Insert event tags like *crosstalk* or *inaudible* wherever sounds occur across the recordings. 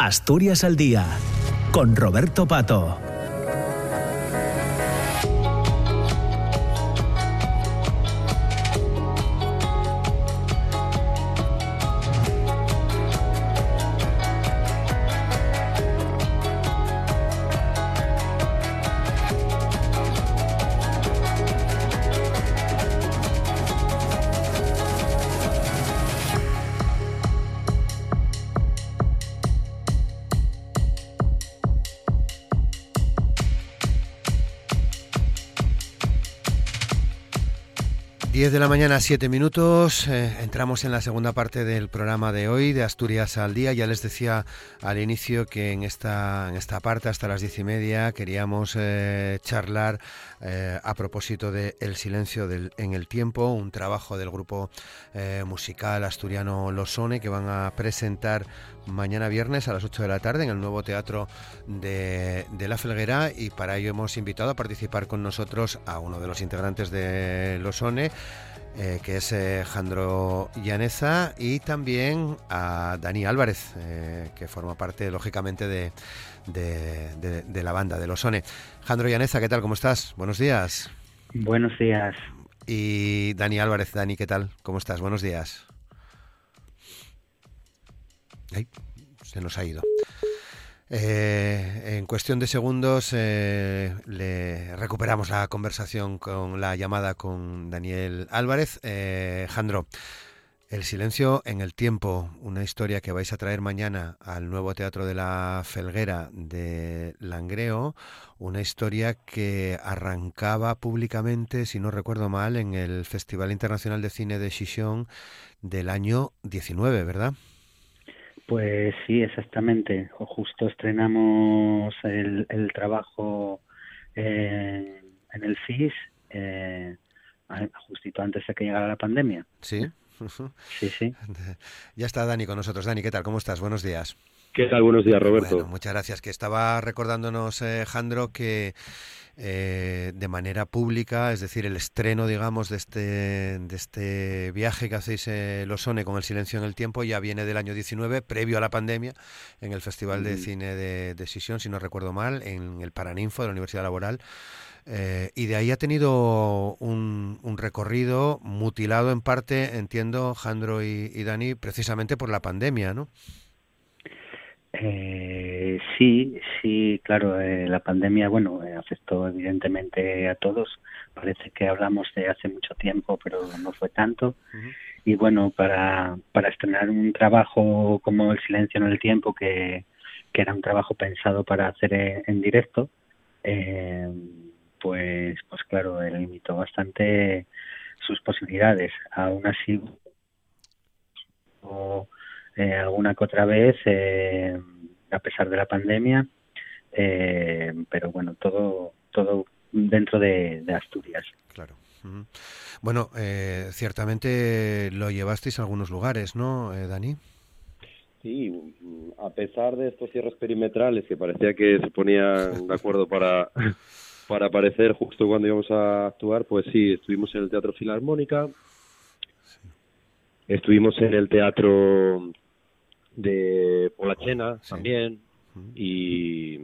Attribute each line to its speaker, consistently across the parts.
Speaker 1: Asturias al Día, con Roberto Pato.
Speaker 2: La mañana, siete minutos. Eh, entramos en la segunda parte del programa de hoy de Asturias al Día. Ya les decía al inicio que en esta, en esta parte, hasta las diez y media, queríamos eh, charlar eh, a propósito de El silencio del, en el tiempo, un trabajo del grupo musical asturiano Losone que van a presentar mañana viernes a las 8 de la tarde en el nuevo teatro de, de, La Felguera y para ello hemos invitado a participar con nosotros a uno de los integrantes de Losone, eh, que es eh, Jandro Llaneza, y también a Dani Álvarez, eh, que forma parte, lógicamente, de, de, de, la banda de Losone. Jandro Llaneza, ¿qué tal? ¿Cómo estás? Buenos días.
Speaker 3: Buenos días.
Speaker 2: Y Dani Álvarez, Dani, ¿qué tal? ¿Cómo estás? Buenos días. Ay, se nos ha ido. Eh, en cuestión de segundos eh, le recuperamos la conversación con la llamada con Daniel Álvarez. Eh, Jandro, El silencio en el tiempo, una historia que vais a traer mañana al nuevo Teatro de la Felguera de Langreo, una historia que arrancaba públicamente, si no recuerdo mal, en el Festival Internacional de Cine de Chichón del año 19, ¿verdad?
Speaker 3: Pues sí, exactamente. Justo estrenamos el, el trabajo eh, en el CIS eh, justito antes de que llegara la pandemia.
Speaker 2: Sí.
Speaker 3: Sí, sí. *laughs*
Speaker 2: Ya está Dani con nosotros. Dani, ¿qué tal? ¿Cómo estás? Buenos días.
Speaker 4: ¿Qué tal? Buenos días, Roberto.
Speaker 2: Bueno, muchas gracias. Que estaba recordándonos, eh, Jandro, que eh, de manera pública, es decir, el estreno, digamos, de este, de este viaje que hacéis eh, Losone con el silencio en el tiempo ya viene del año 19, previo a la pandemia, en el Festival de Cine de, de Sisión, si no recuerdo mal, en el Paraninfo de la Universidad Laboral. Eh, y de ahí ha tenido un, un, recorrido mutilado en parte, entiendo, Jandro y, y Dani, precisamente por la pandemia, ¿no?
Speaker 3: Eh, sí, sí, claro, eh, la pandemia, bueno, eh, afectó evidentemente a todos. Parece que hablamos de hace mucho tiempo, pero no fue tanto. Uh -huh. Y bueno, para, para estrenar un trabajo como El silencio en el tiempo, que, que era un trabajo pensado para hacer en, en directo, eh, pues, pues claro, limitó bastante sus posibilidades. Aún así, o, eh, alguna que otra vez, eh, a pesar de la pandemia, eh, pero bueno, todo, todo dentro de, de Asturias.
Speaker 2: Claro. Bueno, eh, ciertamente lo llevasteis a algunos lugares, ¿no, eh, Dani?
Speaker 4: Sí, a pesar de estos cierres perimetrales que parecía que se ponían de acuerdo para, *laughs* para aparecer justo cuando íbamos a actuar, pues sí, estuvimos en el Teatro Filarmónica, estuvimos en el Teatro de Polachena sí. también. Y,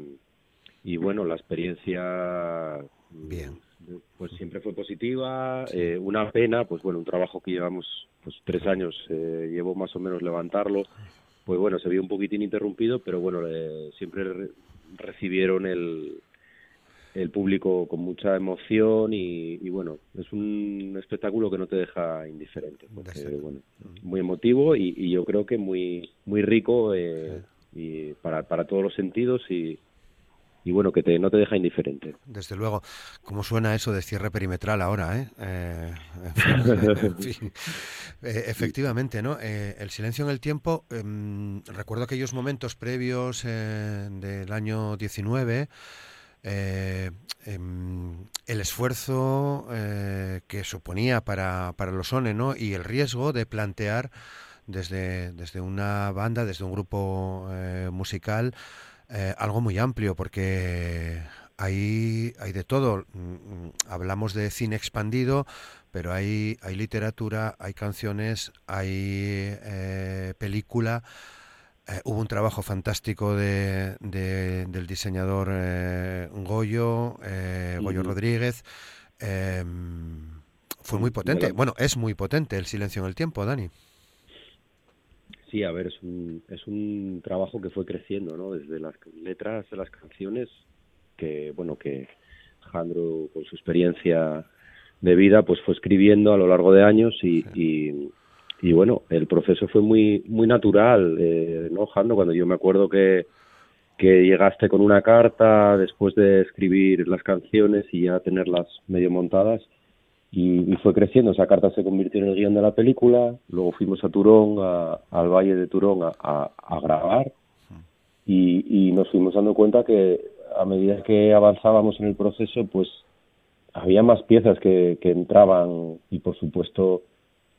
Speaker 4: y bueno, la experiencia
Speaker 2: bien.
Speaker 4: pues siempre fue positiva. Sí. eh, una pena pues bueno un trabajo que llevamos pues tres años eh, llevo más o menos levantarlo. Pues bueno se vio un poquitín interrumpido pero bueno eh, siempre re recibieron el el público con mucha emoción y, y, bueno, es un espectáculo que no te deja indiferente, porque, bueno, muy emotivo y, y, yo creo que muy muy rico eh, y para, para todos los sentidos y, y bueno, que te, no te deja indiferente.
Speaker 2: Desde luego. ¿Cómo suena eso de cierre perimetral ahora? Eh? Eh, *laughs* en fin. Eh, efectivamente, ¿no? Eh, el silencio en el tiempo, eh, recuerdo aquellos momentos previos del año 19 eh, eh, el esfuerzo eh, que suponía para, para los ONE ¿no? y el riesgo de plantear desde, desde una banda, desde un grupo eh, musical, algo muy amplio, porque hay, hay de todo. Hablamos de cine expandido, pero hay, hay literatura, hay canciones, hay película Eh, hubo un trabajo fantástico de, del diseñador eh, Goyo, eh, Goyo Rodríguez. Em, fue muy potente. Bueno, es muy potente el silencio en el tiempo, Dani.
Speaker 4: Sí, a ver, es un, es un trabajo que fue creciendo, ¿no? Desde las letras de las canciones, que, bueno, que Jandro, con su experiencia de vida, pues fue escribiendo a lo largo de años y y bueno, el proceso fue muy muy natural, eh, ¿no, Jando? Cuando yo me acuerdo que, que llegaste con una carta después de escribir las canciones y ya tenerlas medio montadas y, fue creciendo. Esa carta se convirtió en el guion de la película, luego fuimos a Turón, al Valle de Turón a, a, grabar y, y nos fuimos dando cuenta que a medida que avanzábamos en el proceso, pues había más piezas que, que entraban y por supuesto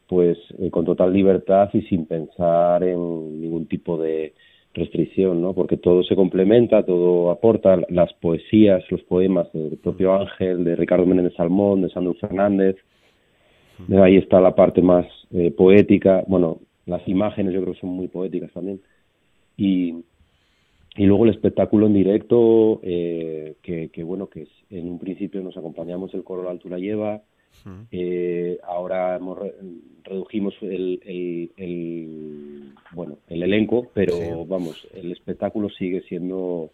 Speaker 4: pues eh, con total libertad y sin pensar en ningún tipo de restricción, ¿no? Porque todo se complementa, todo aporta, las poesías, los poemas del propio Ángel, de Ricardo Menéndez Salmón, de Sandro Fernández, de ahí está la parte más eh, poética, bueno, las imágenes yo creo que son muy poéticas también, y, y luego el espectáculo en directo, eh, que, que, bueno, que en un principio nos acompañamos el coro La Altura Lleva, eh, ahora hemos redujimos el, el, bueno el elenco, pero vamos el espectáculo sigue siendo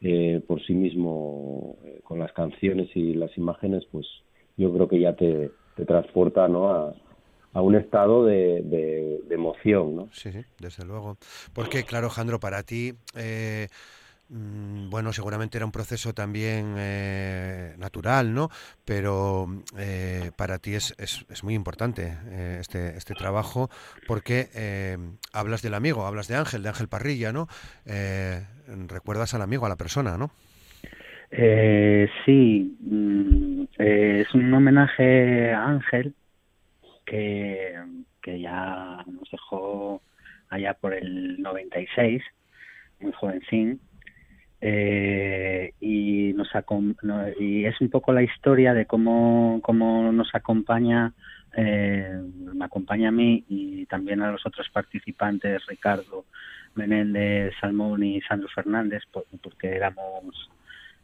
Speaker 4: eh, por sí mismo eh, con las canciones y las imágenes, pues yo creo que ya te, te transporta ¿no? a, a un estado de, de, emoción, ¿no?
Speaker 2: Sí, sí, desde luego. Porque, claro, Jandro, para ti, bueno, seguramente era un proceso también eh, natural, ¿no? Pero eh, para ti es, es, muy importante eh, este, este trabajo porque hablas del amigo, hablas de Ángel, de Ángel Parrilla, ¿no? recuerdas al amigo, a la persona, ¿no?
Speaker 3: sí, mm, es un homenaje a Ángel que, que ya nos dejó allá por el 96, muy jovencín eh, y nos y es un poco la historia de cómo, cómo nos acompaña eh, me acompaña a mí y también a los otros participantes Ricardo Menéndez Salmón y Sandro Fernández porque éramos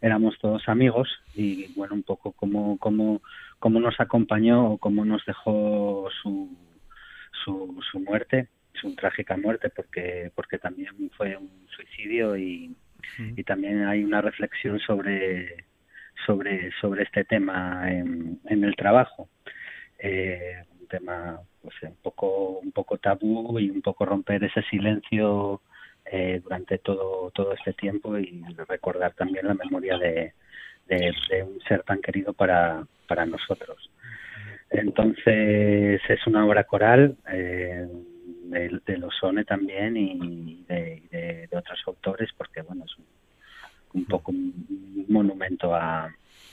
Speaker 3: éramos todos amigos y bueno un poco cómo cómo cómo nos acompañó o cómo nos dejó su su, su muerte su trágica muerte porque porque también fue un suicidio y y también hay una reflexión sobre sobre sobre este tema en, en el trabajo. Eh, un tema pues un poco un poco tabú y un poco romper ese silencio eh, durante todo todo este tiempo y recordar también la memoria de, de, un ser tan querido para para nosotros. Entonces es una obra coral eh, de, de Losone también y de, otros autores, porque bueno, es un, poco un monumento a,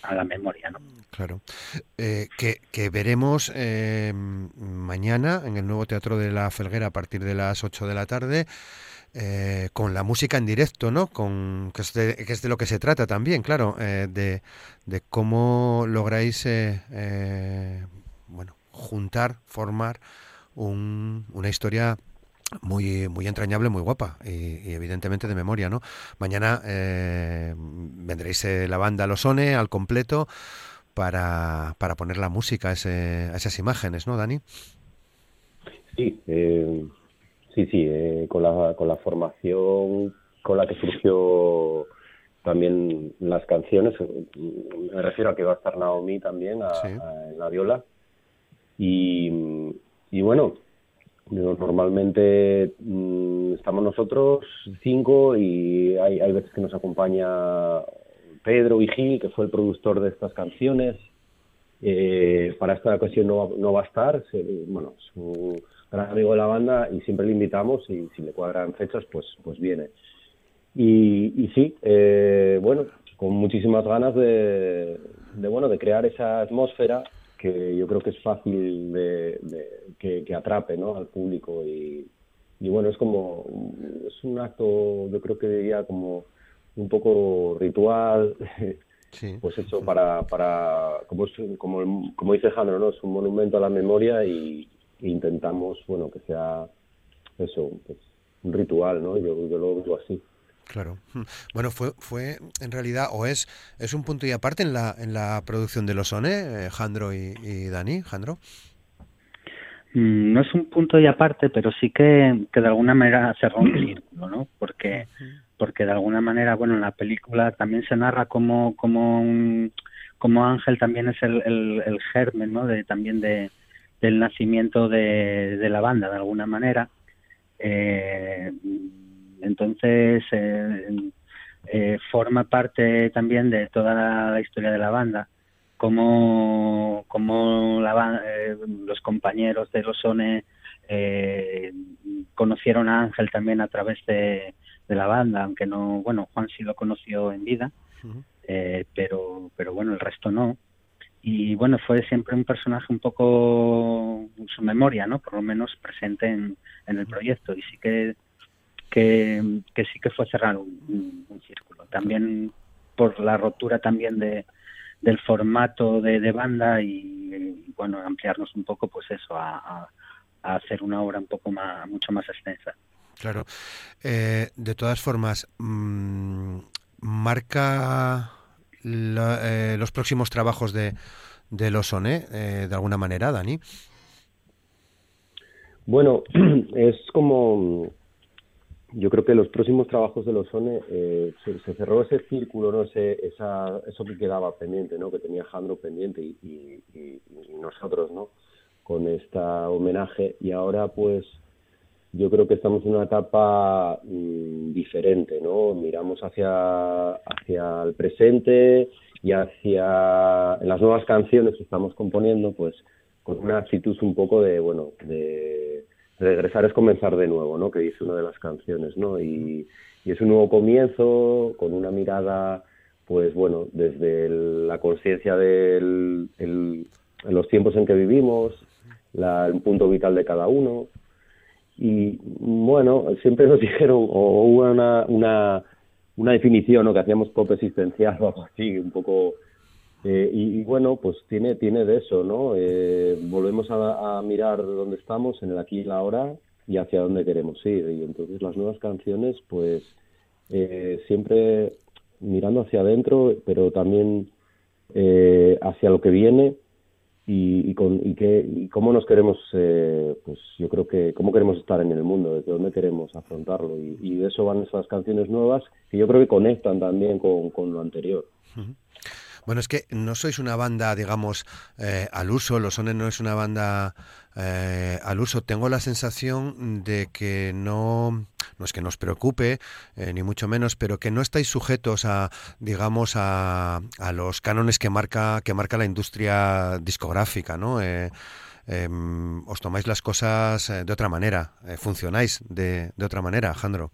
Speaker 3: a la memoria. ¿no?
Speaker 2: Claro. Eh, que, veremos eh, mañana en el nuevo Teatro de la Felguera a partir de las 8 de la tarde. Eh, con la música en directo, ¿no? Con, que, es de, lo que se trata también, claro, eh, de, cómo lográis, bueno, juntar, formar un, una historia muy muy entrañable, muy guapa y, evidentemente de memoria, ¿no? Mañana eh, vendréis eh, la banda Losone al completo para, para poner la música a, ese, a esas imágenes, ¿no, Dani?
Speaker 4: Sí, eh, sí, sí, eh, con, la, con la formación con la que surgió también las canciones, me refiero a que va a estar Naomi también a, en la viola y y bueno, normalmente mm, estamos nosotros cinco y hay, veces que nos acompaña Pedro Vigil, que fue el productor de estas canciones. Eh, para esta ocasión no, no va a estar, bueno, es un gran amigo de la banda y siempre le invitamos y si le cuadran fechas, pues, pues viene. Y, y sí, eh, bueno, con muchísimas ganas de, de, bueno, de crear esa atmósfera que yo creo que es fácil de, que, atrape ¿no? al público y, y, bueno, es como, es un acto, yo creo que diría como un poco ritual, *laughs* pues hecho para, para como, como, como dice Jandro, ¿no? es un monumento a la memoria y, intentamos, bueno, que sea eso, pues, un ritual, ¿no? Yo, yo lo veo así.
Speaker 2: Claro. Bueno, fue, fue en realidad, o es, es un punto y aparte en la, en la producción de los ONE, eh, Jandro y, Dani. Jandro.
Speaker 3: Mm, no es un punto y aparte, pero sí que, que de alguna manera cerró un círculo, ¿no? Porque, porque de alguna manera, bueno, en la película también se narra como, como, como Ángel también es el, el, germen, ¿no? De, también de, del nacimiento de, de la banda, de alguna manera. Eh, entonces, eh, eh, forma parte también de toda la, historia de la banda, como, como la, eh, los compañeros de los eh, conocieron a Ángel también a través de, la banda, aunque no, bueno, Juan sí lo conoció en vida, pero, pero bueno, el resto no. Y bueno, fue siempre un personaje un poco en su memoria, ¿no? Por lo menos presente en, en el proyecto. Y sí que que, sí que fue cerrar un, círculo. También por la rotura también de, del formato de, banda y, bueno, ampliarnos un poco, pues eso, a, hacer una obra un poco más, mucho más extensa.
Speaker 2: Claro. Eh, de todas formas, mm, marca eh, los próximos trabajos de, de los ONE, eh, de alguna manera, Dani.
Speaker 4: Bueno, *clears throat* es como yo creo que los próximos trabajos de los ONE eh, se, cerró ese círculo, no ese, esa, eso que quedaba pendiente, ¿no? que tenía Jandro pendiente y, nosotros, ¿no? con este homenaje y ahora pues yo creo que estamos en una etapa mm, diferente, ¿no? Miramos hacia, hacia el presente y hacia las nuevas canciones que estamos componiendo, pues con una actitud un poco de, bueno, de regresar es comenzar de nuevo, ¿no? Que dice una de las canciones, ¿no? Y, es un nuevo comienzo con una mirada, pues bueno, desde la conciencia de los tiempos en que vivimos, el punto vital de cada uno. Y bueno, siempre nos *laughs* dijeron, o hubo una, una, una definición, ¿no? Que hacíamos pop existencial o algo así, un poco eh, y, bueno, pues tiene, tiene de eso, ¿no? Eh, volvemos a, mirar dónde estamos, en el aquí y la ahora, y hacia dónde queremos ir. Y entonces las nuevas canciones, pues eh, siempre mirando hacia adentro, pero también hacia lo que viene y, con, y, qué, y cómo nos queremos, pues yo creo que cómo queremos estar en el mundo, desde dónde queremos afrontarlo. Y, de eso van esas canciones nuevas que yo creo que conectan también con, con lo anterior.
Speaker 2: Bueno, es que no sois una banda, digamos, eh, al uso, Los Sones no es una banda eh, al uso. Tengo la sensación de que no, no es que nos preocupe, eh, ni mucho menos, pero que no estáis sujetos a, digamos, a, a los cánones que marca, que marca la industria discográfica, ¿no? Em, os tomáis las cosas de otra manera, funcionáis de, de otra manera, Alejandro.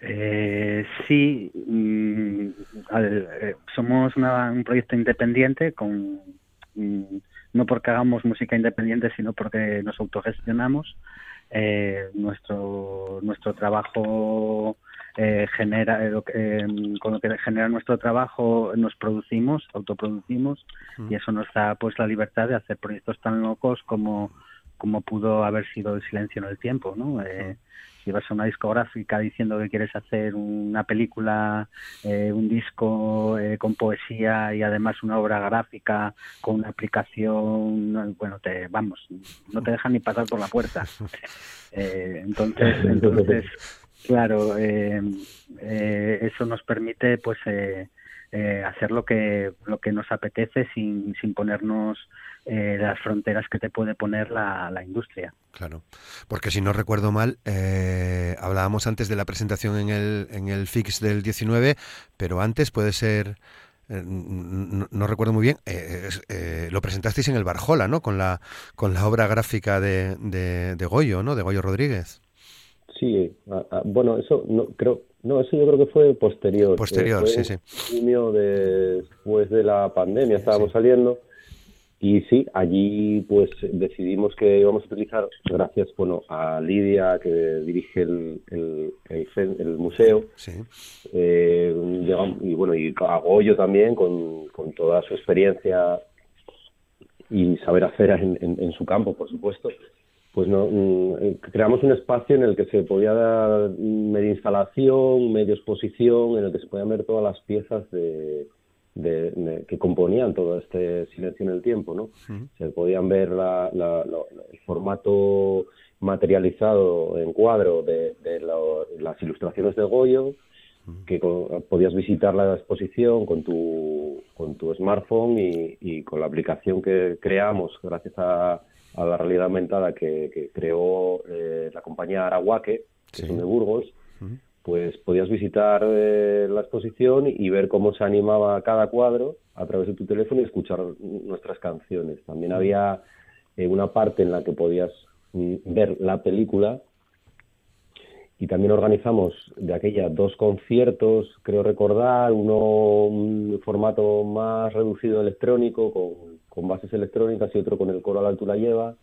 Speaker 3: Eh, sí, mm, eh, somos un proyecto independiente, con mm, no porque hagamos música independiente, sino porque nos autogestionamos. Eh, nuestro nuestro trabajo eh, genera eh, con lo que genera nuestro trabajo nos producimos, autoproducimos y eso nos da pues la libertad de hacer proyectos tan locos como como pudo haber sido el silencio en el tiempo, ¿no? Eh, si vas a una discográfica diciendo que quieres hacer una película, eh, un disco eh, con poesía y además una obra gráfica con una aplicación, bueno, te vamos, no te dejan ni pasar por la puerta. *laughs* Eh, entonces, *laughs* entonces, claro, eso nos permite, pues. hacer lo que lo que nos apetece sin, sin ponernos eh, las fronteras que te puede poner la, la industria.
Speaker 2: Claro, porque si no recuerdo mal, eh, hablábamos antes de la presentación en el, en el FIX del 19, pero antes puede ser... Eh, no, recuerdo muy bien, lo presentasteis en el Barjola, ¿no? Con la, con la obra gráfica de, de, Goyo, ¿no? De Goyo Rodríguez.
Speaker 4: Sí, bueno, eso no creo, no, eso yo creo que fue posterior.
Speaker 2: Posterior, sí, sí.
Speaker 4: Junio después de la pandemia, estábamos saliendo y sí, allí pues decidimos que íbamos a utilizar, gracias bueno a Lidia que dirige el, el, el, museo, eh, y bueno, y a Goyo también con, con toda su experiencia y saber hacer en, en, su campo, por supuesto, pues no, mm, eh, creamos un espacio en el que se podía dar media instalación, media exposición, en el que se podían ver todas las piezas de, que componían todo este silencio en el tiempo, ¿no? Se podían ver el formato materializado en cuadro de, las ilustraciones de Goyo, que podías visitar la exposición con tu, con tu smartphone y con la aplicación que creamos gracias a a la realidad aumentada que, creó eh, la compañía Arahuaque, que son de Burgos, pues podías visitar eh, la exposición y ver cómo se animaba cada cuadro a través de tu teléfono y escuchar nuestras canciones. También había eh, una parte en la que podías mm, ver la película y también organizamos de aquella dos conciertos, creo recordar, uno un formato más reducido electrónico con, bases electrónicas y otro con el coro a la altura lleva.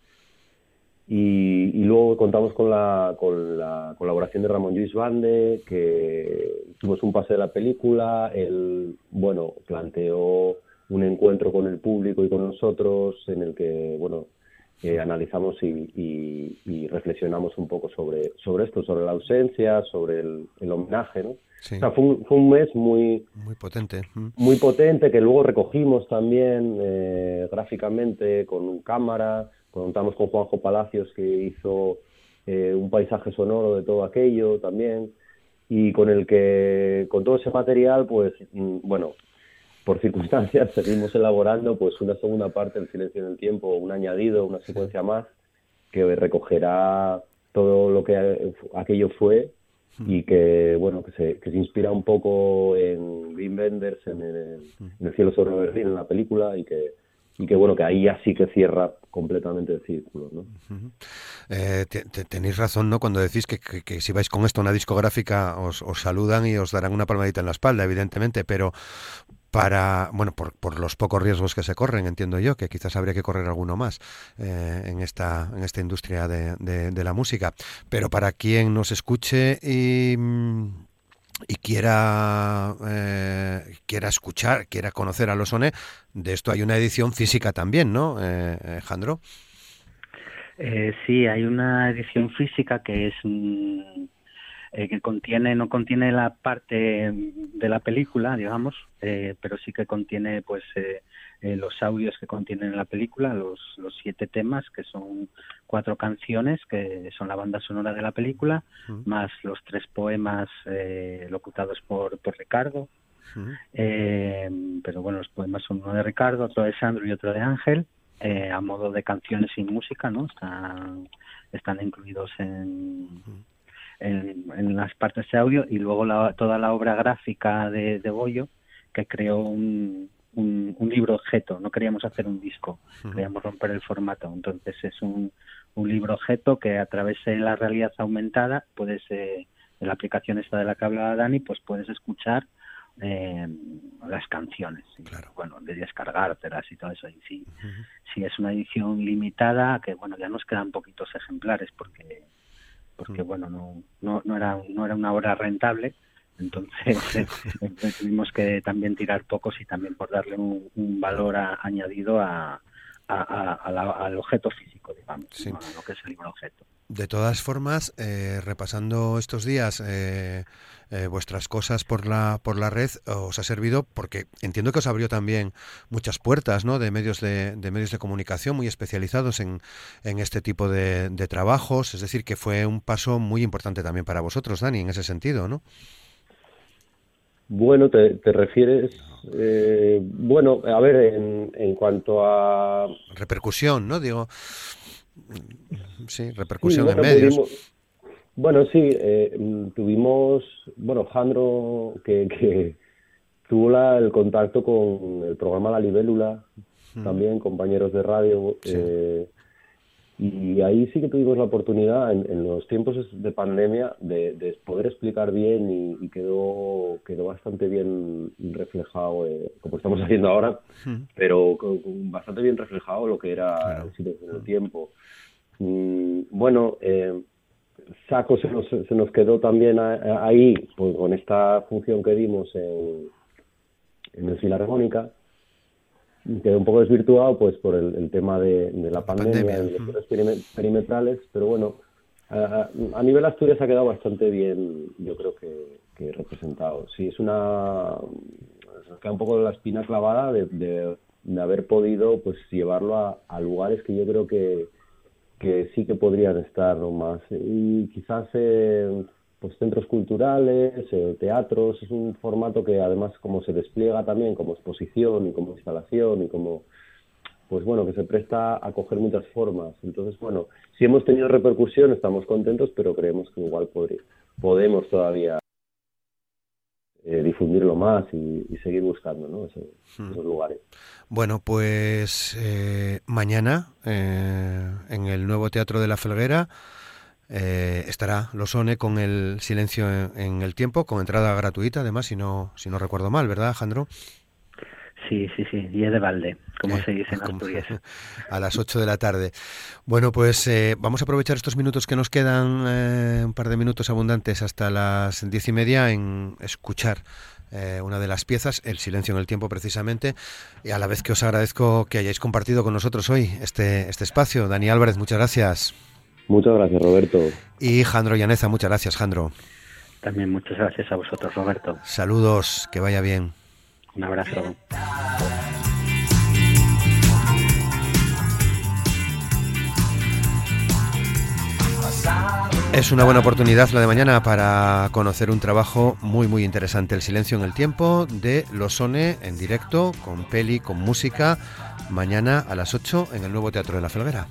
Speaker 4: Y, luego contamos con la, con la colaboración de Ramón Luis Bande, que tuvimos un pase de la película, él, bueno, planteó un encuentro con el público y con nosotros en el que, bueno, analizamos y, reflexionamos un poco sobre, sobre esto, sobre la ausencia, sobre el, homenaje, ¿no? fue, un, mes muy...
Speaker 2: Muy potente.
Speaker 4: Muy potente, que luego recogimos también eh, gráficamente con cámara, contamos con Juanjo Palacios que hizo eh, un paisaje sonoro de todo aquello también, y con el que, con todo ese material, pues, mm, bueno, por circunstancias *laughs* seguimos elaborando pues una segunda parte del silencio en el tiempo, un añadido, una secuencia más que recogerá todo lo que aquello fue y que bueno que se, que se inspira un poco en Wim Wenders en el, cielo sobre Berlín en la película y que y que bueno que ahí ya sí que cierra completamente el círculo ¿no?
Speaker 2: Eh, tenéis razón no cuando decís que, si vais con esto a una discográfica os, saludan y os darán una palmadita en la espalda evidentemente pero para, bueno, por, por, los pocos riesgos que se corren, entiendo yo, que quizás habría que correr alguno más eh, en, esta, en esta industria de, de, la música. Pero para quien nos escuche y, y quiera, eh, quiera escuchar, quiera conocer a los ONE, de esto hay una edición física también, ¿no, eh, Alejandro?
Speaker 3: Eh, sí, hay una edición física que es eh, que contiene no contiene la parte de la película digamos eh, pero sí que contiene pues eh, los audios que contienen la película los, los siete temas que son cuatro canciones que son la banda sonora de la película más los tres poemas locutados por, por Ricardo. Pero bueno los poemas son uno de Ricardo otro de Sandro y otro de Ángel a modo de canciones sin música no están están incluidos en en, las partes de audio y luego toda la obra gráfica de, de Goyo que creó un, un, libro objeto, no queríamos hacer un disco, queríamos romper el formato, entonces es un, un libro objeto que a través de la realidad aumentada puedes, eh, en la aplicación esta de la que hablaba Dani, pues puedes escuchar eh, las canciones, claro. bueno, de descargártelas y todo eso. Y sí, sí, es una edición limitada, que bueno, ya nos quedan poquitos ejemplares porque porque bueno no, no, no era no era una obra rentable *laughs* entonces tuvimos que también tirar pocos y también por darle un, valor añadido a, al objeto físico digamos a lo que es el libro objeto
Speaker 2: de todas formas, eh, repasando estos días eh, eh, vuestras cosas por la por la red, os ha servido porque entiendo que os abrió también muchas puertas, ¿no? De medios de, medios de comunicación muy especializados en, en este tipo de, trabajos. Es decir, que fue un paso muy importante también para vosotros, Dani, en ese sentido, ¿no?
Speaker 4: Bueno, te, te refieres, bueno, a ver, en, en cuanto a
Speaker 2: repercusión, ¿no? Digo sí, repercusión en medios.
Speaker 4: bueno, sí, eh, tuvimos, bueno, Jandro, que, tuvo la, el contacto con el programa La Libélula, mm. también compañeros de radio, eh, y ahí sí que tuvimos la oportunidad en, los tiempos de pandemia de, poder explicar bien y, quedó quedó bastante bien reflejado, eh, como estamos *laughs* haciendo ahora, mm. pero bastante bien reflejado lo que era el el tiempo. Mm, bueno, eh, Saco se nos, se nos quedó también ahí pues, con esta función que dimos en, en el Filarmónica quedó un poco desvirtuado pues por el, tema de, la pandemia, y los perimetrales, pero bueno, a, nivel Asturias ha quedado bastante bien, yo creo que, representado. Sí, es una... queda un poco la espina clavada de, haber podido pues llevarlo a, lugares que yo creo que, que sí que podrían estar más. Y quizás... Eh, pues centros culturales, eh, teatros, es un formato que además como se despliega también como exposición y como instalación y como pues bueno, que se presta a coger muchas formas. Entonces, bueno, si hemos tenido repercusión, estamos contentos, pero creemos que igual podemos todavía eh, difundirlo más y, seguir buscando ¿no? hmm. esos lugares.
Speaker 2: Bueno, pues eh, mañana en el nuevo Teatro de la Felguera eh, estará Losone con el silencio en, el tiempo, con entrada gratuita, además, si no, si no recuerdo mal, ¿verdad, Jandro?
Speaker 3: Sí, sí, sí, y es de balde, como eh, se dice en *laughs* Asturias. *laughs*
Speaker 2: A las 8 de la tarde. Bueno, pues eh, vamos a aprovechar estos minutos que nos quedan, un par de minutos abundantes hasta las diez y media, en escuchar una de las piezas, El silencio en el tiempo precisamente, y a la vez que os agradezco que hayáis compartido con nosotros hoy este, este espacio. Dani Álvarez, muchas gracias.
Speaker 4: Muchas gracias, Roberto.
Speaker 2: Y Jandro Llaneza, muchas gracias, Jandro.
Speaker 3: También muchas gracias a vosotros, Roberto.
Speaker 2: Saludos, que vaya bien.
Speaker 3: Un abrazo.
Speaker 2: Es una buena oportunidad la de mañana para conocer un trabajo muy muy interesante, El silencio en el tiempo de Losone en directo, con peli, con música, mañana a las 8 en el nuevo Teatro de la Felguera.